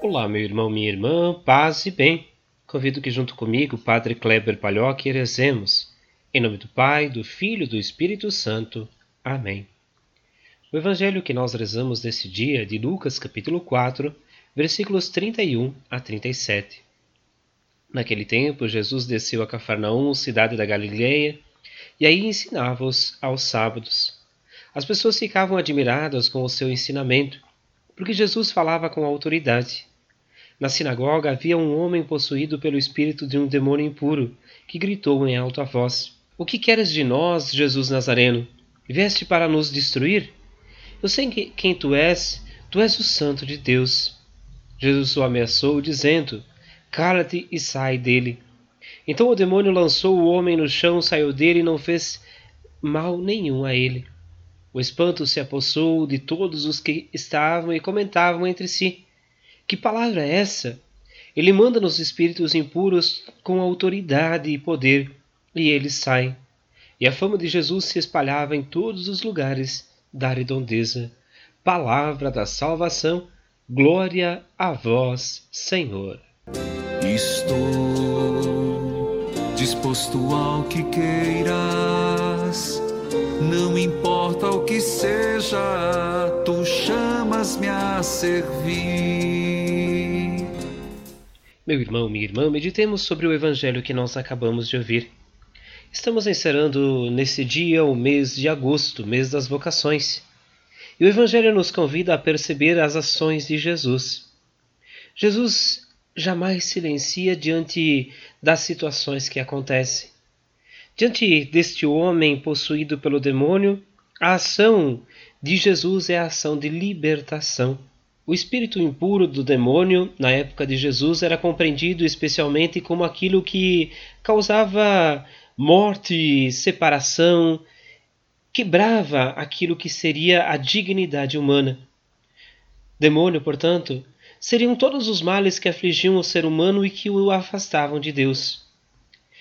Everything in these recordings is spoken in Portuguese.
Olá, meu irmão, minha irmã, paz e bem. Convido que junto comigo, Padre Kleber Palhoque, rezemos. Em nome do Pai, do Filho e do Espírito Santo. Amém. O evangelho que nós rezamos nesse dia é de Lucas, capítulo 4, versículos 31 a 37. Naquele tempo, Jesus desceu a Cafarnaum, cidade da Galileia, e aí ensinava-os aos sábados. As pessoas ficavam admiradas com o seu ensinamento, porque Jesus falava com autoridade. Na sinagoga havia um homem possuído pelo espírito de um demônio impuro, que gritou em alta voz: O que queres de nós, Jesus Nazareno? Vieste para nos destruir? Eu sei que, quem tu és, tu és o Santo de Deus. Jesus o ameaçou, dizendo: Cala-te e sai dele. Então o demônio lançou o homem no chão, saiu dele e não fez mal nenhum a ele. O espanto se apossou de todos os que estavam e comentavam entre si: que palavra é essa? Ele manda nos espíritos impuros com autoridade e poder, e eles saem. E a fama de Jesus se espalhava em todos os lugares da redondeza. Palavra da salvação, glória a vós, Senhor. Estou disposto ao que queiras, não importa o que seja, tu chamas-me a servir. Meu irmão, minha irmã, meditemos sobre o evangelho que nós acabamos de ouvir. Estamos encerrando nesse dia o mês de agosto, mês das vocações. E o evangelho nos convida a perceber as ações de Jesus. Jesus jamais silencia diante das situações que acontecem. Diante deste homem possuído pelo demônio, a ação de Jesus é a ação de libertação. O espírito impuro do demônio, na época de Jesus, era compreendido especialmente como aquilo que causava morte, separação, quebrava aquilo que seria a dignidade humana. Demônio, portanto, seriam todos os males que afligiam o ser humano e que o afastavam de Deus.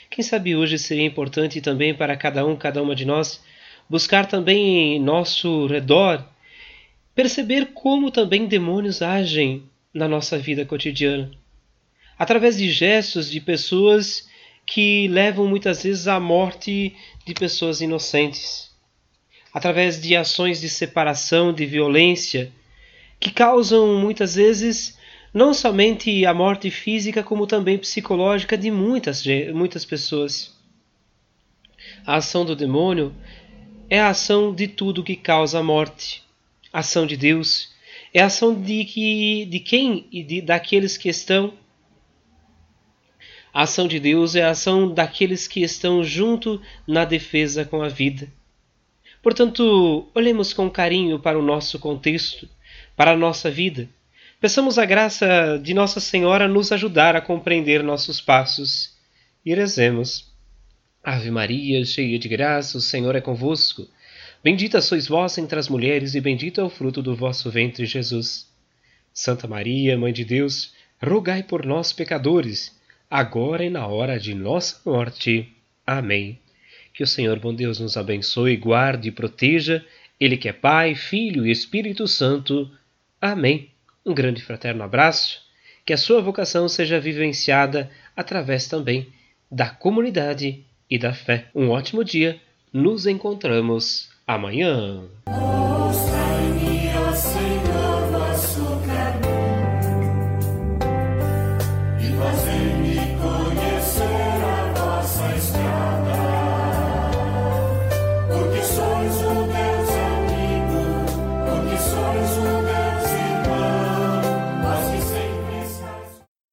Quem sabe hoje seria importante também para cada um, cada uma de nós, buscar também em nosso redor perceber como também demônios agem na nossa vida cotidiana. Através de gestos de pessoas que levam muitas vezes à morte de pessoas inocentes. Através de ações de separação, de violência, que causam muitas vezes não somente a morte física, como também psicológica de muitas, muitas pessoas. A ação do demônio é a ação de tudo que causa morte ação de Deus, é a ação de, que, de quem e de, daqueles que estão. A ação de Deus é a ação daqueles que estão junto na defesa com a vida. Portanto, olhemos com carinho para o nosso contexto, para a nossa vida. Peçamos a graça de Nossa Senhora nos ajudar a compreender nossos passos e rezemos. Ave Maria, cheia de graça, o Senhor é convosco. Bendita sois vós entre as mulheres, e bendito é o fruto do vosso ventre, Jesus. Santa Maria, Mãe de Deus, rogai por nós, pecadores, agora e na hora de nossa morte. Amém. Que o Senhor bom Deus nos abençoe, guarde e proteja, Ele que é Pai, Filho e Espírito Santo. Amém. Um grande fraterno abraço, que a sua vocação seja vivenciada através também da comunidade e da fé. Um ótimo dia, nos encontramos amanhã.